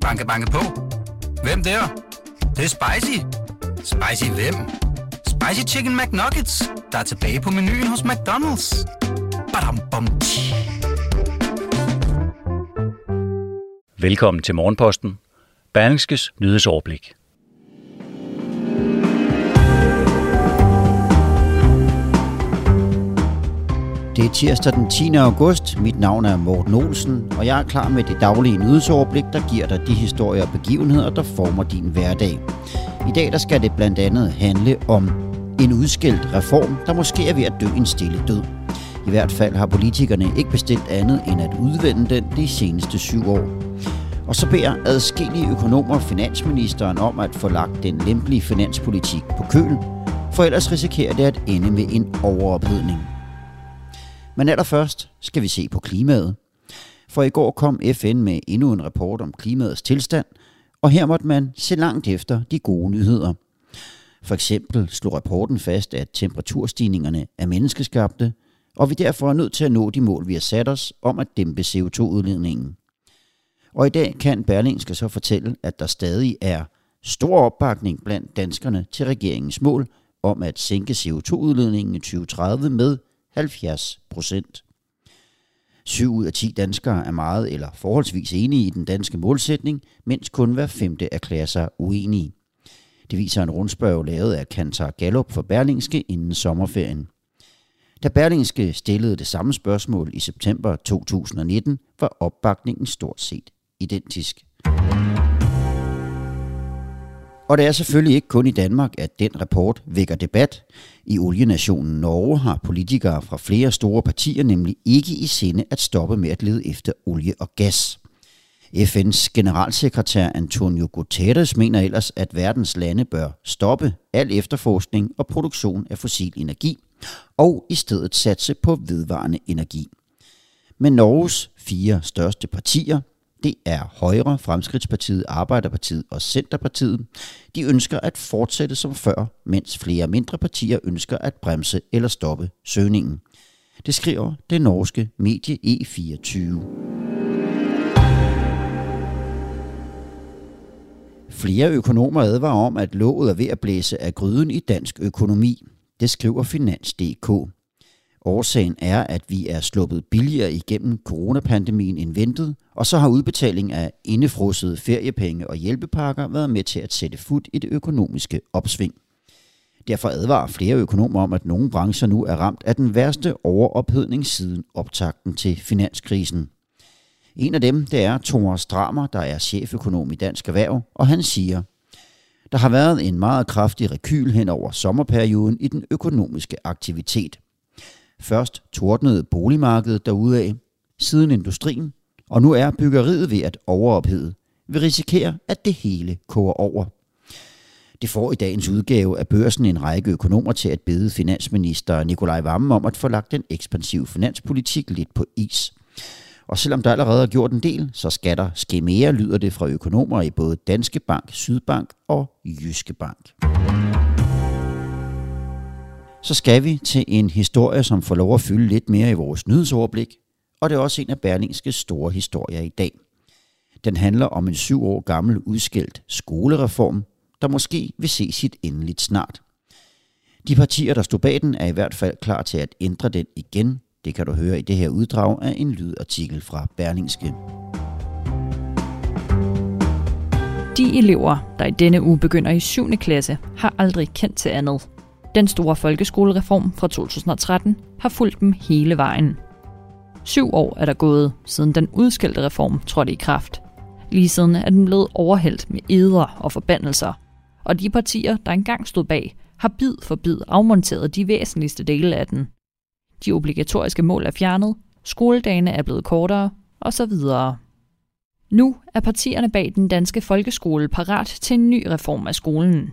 Banke, banke på. Hvem der? Det, det er spicy. Spicy hvem? Spicy Chicken McNuggets, der er tilbage på menuen hos McDonald's. Badum, bom, tji. Velkommen til Morgenposten. Berlingskes nyhedsoverblik. Er tirsdag den 10. august. Mit navn er Morten Olsen, og jeg er klar med det daglige nyhedsoverblik, der giver dig de historier og begivenheder, der former din hverdag. I dag der skal det blandt andet handle om en udskilt reform, der måske er ved at dø en stille død. I hvert fald har politikerne ikke bestilt andet end at udvende den de seneste syv år. Og så beder adskillige økonomer finansministeren om at få lagt den lempelige finanspolitik på køl, for ellers risikerer det at ende med en overophedning. Men allerførst skal vi se på klimaet. For i går kom FN med endnu en rapport om klimaets tilstand, og her måtte man se langt efter de gode nyheder. For eksempel slog rapporten fast, at temperaturstigningerne er menneskeskabte, og vi derfor er nødt til at nå de mål, vi har sat os om at dæmpe CO2-udledningen. Og i dag kan Berlingske så fortælle, at der stadig er stor opbakning blandt danskerne til regeringens mål om at sænke CO2-udledningen i 2030 med 70 procent. 7 ud af 10 danskere er meget eller forholdsvis enige i den danske målsætning, mens kun hver femte erklærer sig uenige. Det viser en rundspørg lavet af Kantar Gallup for Berlingske inden sommerferien. Da Berlingske stillede det samme spørgsmål i september 2019, var opbakningen stort set identisk. Og det er selvfølgelig ikke kun i Danmark, at den rapport vækker debat. I olienationen Norge har politikere fra flere store partier nemlig ikke i sinde at stoppe med at lede efter olie og gas. FN's generalsekretær Antonio Guterres mener ellers, at verdens lande bør stoppe al efterforskning og produktion af fossil energi, og i stedet satse på vedvarende energi. Men Norges fire største partier, det er Højre, Fremskridtspartiet, Arbejderpartiet og Centerpartiet. De ønsker at fortsætte som før, mens flere mindre partier ønsker at bremse eller stoppe søgningen. Det skriver det norske medie E24. Flere økonomer advarer om, at låget er ved at blæse af gryden i dansk økonomi. Det skriver Finans.dk. Årsagen er, at vi er sluppet billigere igennem coronapandemien end ventet, og så har udbetaling af indefrosede feriepenge og hjælpepakker været med til at sætte fod i det økonomiske opsving. Derfor advarer flere økonomer om, at nogle brancher nu er ramt af den værste overophedning siden optakten til finanskrisen. En af dem, det er Thomas Dramer, der er cheføkonom i Dansk Erhverv, og han siger, der har været en meget kraftig rekyl hen over sommerperioden i den økonomiske aktivitet. Først tordnede boligmarkedet derudaf, siden industrien, og nu er byggeriet ved at overophede. Vi risikerer, at det hele koger over. Det får i dagens udgave af børsen en række økonomer til at bede finansminister Nikolaj Vammen om at få lagt den ekspansive finanspolitik lidt på is. Og selvom der allerede er gjort en del, så skal der ske mere, lyder det fra økonomer i både Danske Bank, Sydbank og Jyske Bank. Så skal vi til en historie, som får lov at fylde lidt mere i vores nyhedsoverblik, og det er også en af Berlingskes store historier i dag. Den handler om en syv år gammel udskilt skolereform, der måske vil se sit endeligt snart. De partier, der stod bag den, er i hvert fald klar til at ændre den igen. Det kan du høre i det her uddrag af en lydartikel fra Berlingske. De elever, der i denne uge begynder i 7. klasse, har aldrig kendt til andet. Den store folkeskolereform fra 2013 har fulgt dem hele vejen. Syv år er der gået, siden den udskældte reform trådte i kraft. Lige siden er den blevet overhældt med eder og forbandelser. Og de partier, der engang stod bag, har bid for bid afmonteret de væsentligste dele af den. De obligatoriske mål er fjernet, skoledagene er blevet kortere, og så videre. Nu er partierne bag den danske folkeskole parat til en ny reform af skolen.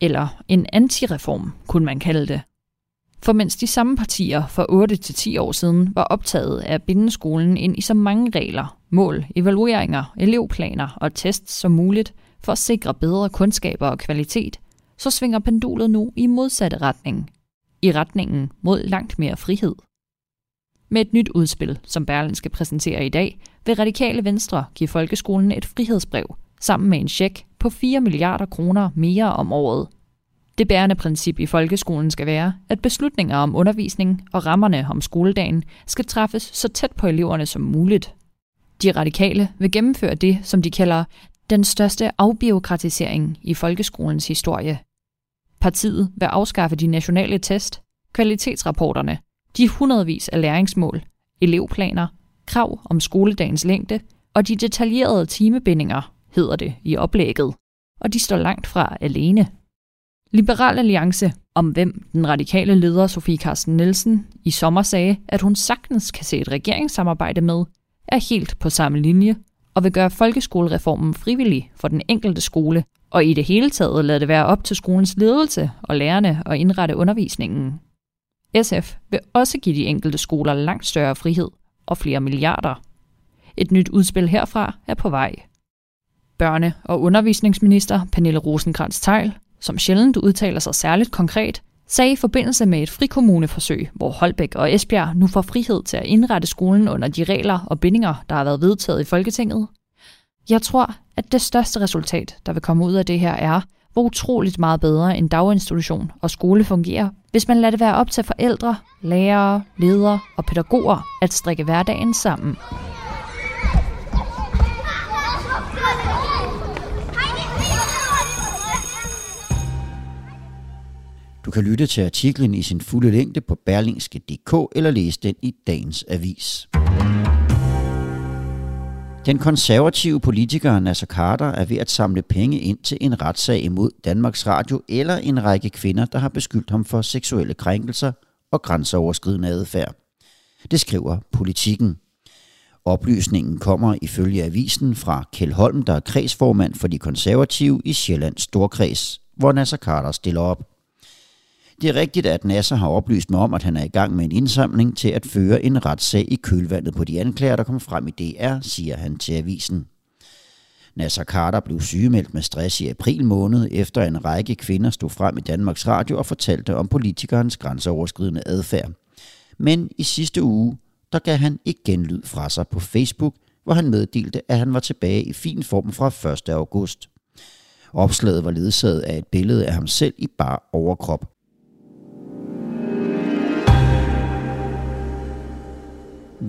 Eller en antireform, kunne man kalde det. For mens de samme partier for 8 til 10 år siden var optaget af at binde skolen ind i så mange regler, mål, evalueringer, elevplaner og tests som muligt for at sikre bedre kundskaber og kvalitet, så svinger pendulet nu i modsatte retning. I retningen mod langt mere frihed. Med et nyt udspil, som skal præsentere i dag, vil Radikale Venstre give folkeskolen et frihedsbrev, sammen med en check på 4 milliarder kroner mere om året. Det bærende princip i folkeskolen skal være, at beslutninger om undervisning og rammerne om skoledagen skal træffes så tæt på eleverne som muligt. De radikale vil gennemføre det, som de kalder den største afbiokratisering i folkeskolens historie. Partiet vil afskaffe de nationale test, kvalitetsrapporterne, de hundredvis af læringsmål, elevplaner, krav om skoledagens længde og de detaljerede timebindinger, hedder det i oplægget. Og de står langt fra alene. Liberal Alliance, om hvem den radikale leder Sofie Carsten Nielsen i sommer sagde, at hun sagtens kan se et regeringssamarbejde med, er helt på samme linje og vil gøre folkeskolereformen frivillig for den enkelte skole, og i det hele taget lade det være op til skolens ledelse og lærerne at indrette undervisningen. SF vil også give de enkelte skoler langt større frihed og flere milliarder. Et nyt udspil herfra er på vej. Børne- og undervisningsminister Pernille rosenkrantz teil som sjældent udtaler sig særligt konkret, sagde i forbindelse med et frikommuneforsøg, hvor Holbæk og Esbjerg nu får frihed til at indrette skolen under de regler og bindinger, der har været vedtaget i Folketinget. Jeg tror, at det største resultat, der vil komme ud af det her, er, hvor utroligt meget bedre en daginstitution og skole fungerer, hvis man lader det være op til forældre, lærere, ledere og pædagoger at strikke hverdagen sammen. Kan lytte til artiklen i sin fulde længde på berlingske.dk eller læse den i dagens avis. Den konservative politiker Nasser Carter er ved at samle penge ind til en retssag imod Danmarks Radio eller en række kvinder, der har beskyldt ham for seksuelle krænkelser og grænseoverskridende adfærd. Det skriver politikken. Oplysningen kommer ifølge avisen fra Kjell Holm, der er kredsformand for de konservative i Sjællands Storkreds, hvor Nasser Carter stiller op. Det er rigtigt, at Nasser har oplyst mig om, at han er i gang med en indsamling til at føre en retssag i kølvandet på de anklager, der kom frem i DR, siger han til avisen. Nasser Carter blev sygemeldt med stress i april måned, efter en række kvinder stod frem i Danmarks Radio og fortalte om politikernes grænseoverskridende adfærd. Men i sidste uge, der gav han igen lyd fra sig på Facebook, hvor han meddelte, at han var tilbage i fin form fra 1. august. Opslaget var ledsaget af et billede af ham selv i bar overkrop.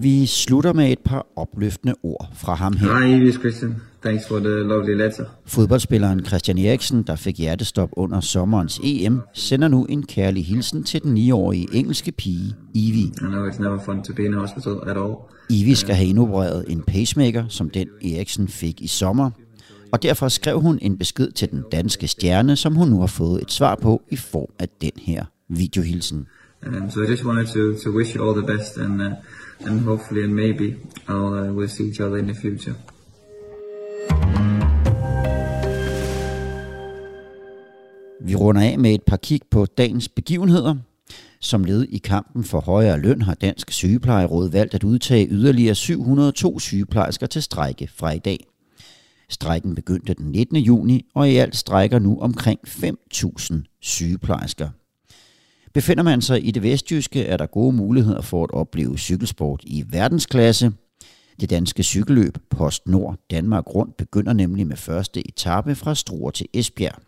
Vi slutter med et par opløftende ord fra ham her. Hi, Ivis Christian. Thanks for the lovely letter. Fodboldspilleren Christian Eriksen, der fik hjertestop under sommerens EM, sender nu en kærlig hilsen til den 9-årige engelske pige, Ivy. I know it's never fun to be in a hospital at all. Ivy skal have indopereret en pacemaker, som den Eriksen fik i sommer. Og derfor skrev hun en besked til den danske stjerne, som hun nu har fået et svar på i form af den her videohilsen. Um, so I just wanted to, to wish you all the best and uh, and hopefully and maybe I'll uh, we'll see each other in the future. Vi runder af med et par kig på dagens begivenheder. Som led i kampen for højere løn har Dansk Sygeplejeråd valgt at udtage yderligere 702 sygeplejersker til strejke fra i dag. Strækken begyndte den 19. juni, og i alt strækker nu omkring 5.000 sygeplejersker. Befinder man sig i det vestjyske, er der gode muligheder for at opleve cykelsport i verdensklasse. Det danske cykelløb Post Nord Danmark Rundt begynder nemlig med første etape fra Struer til Esbjerg.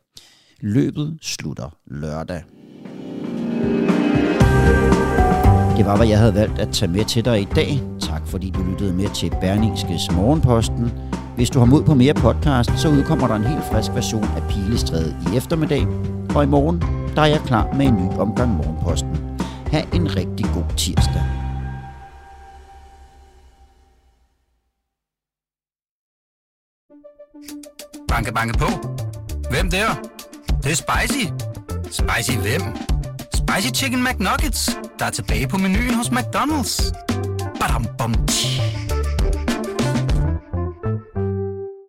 Løbet slutter lørdag. Det var, hvad jeg havde valgt at tage med til dig i dag. Tak fordi du lyttede med til Berningskes Morgenposten. Hvis du har mod på mere podcast, så udkommer der en helt frisk version af Pilestræde i eftermiddag. Og i morgen der er jeg klar med en ny omgang Morgenposten. Ha' en rigtig god tirsdag. Banke, banke på. Hvem der? Det, det er spicy. Spicy hvem? Spicy Chicken McNuggets, der er tilbage på menuen hos McDonald's. Badum, bom, tji.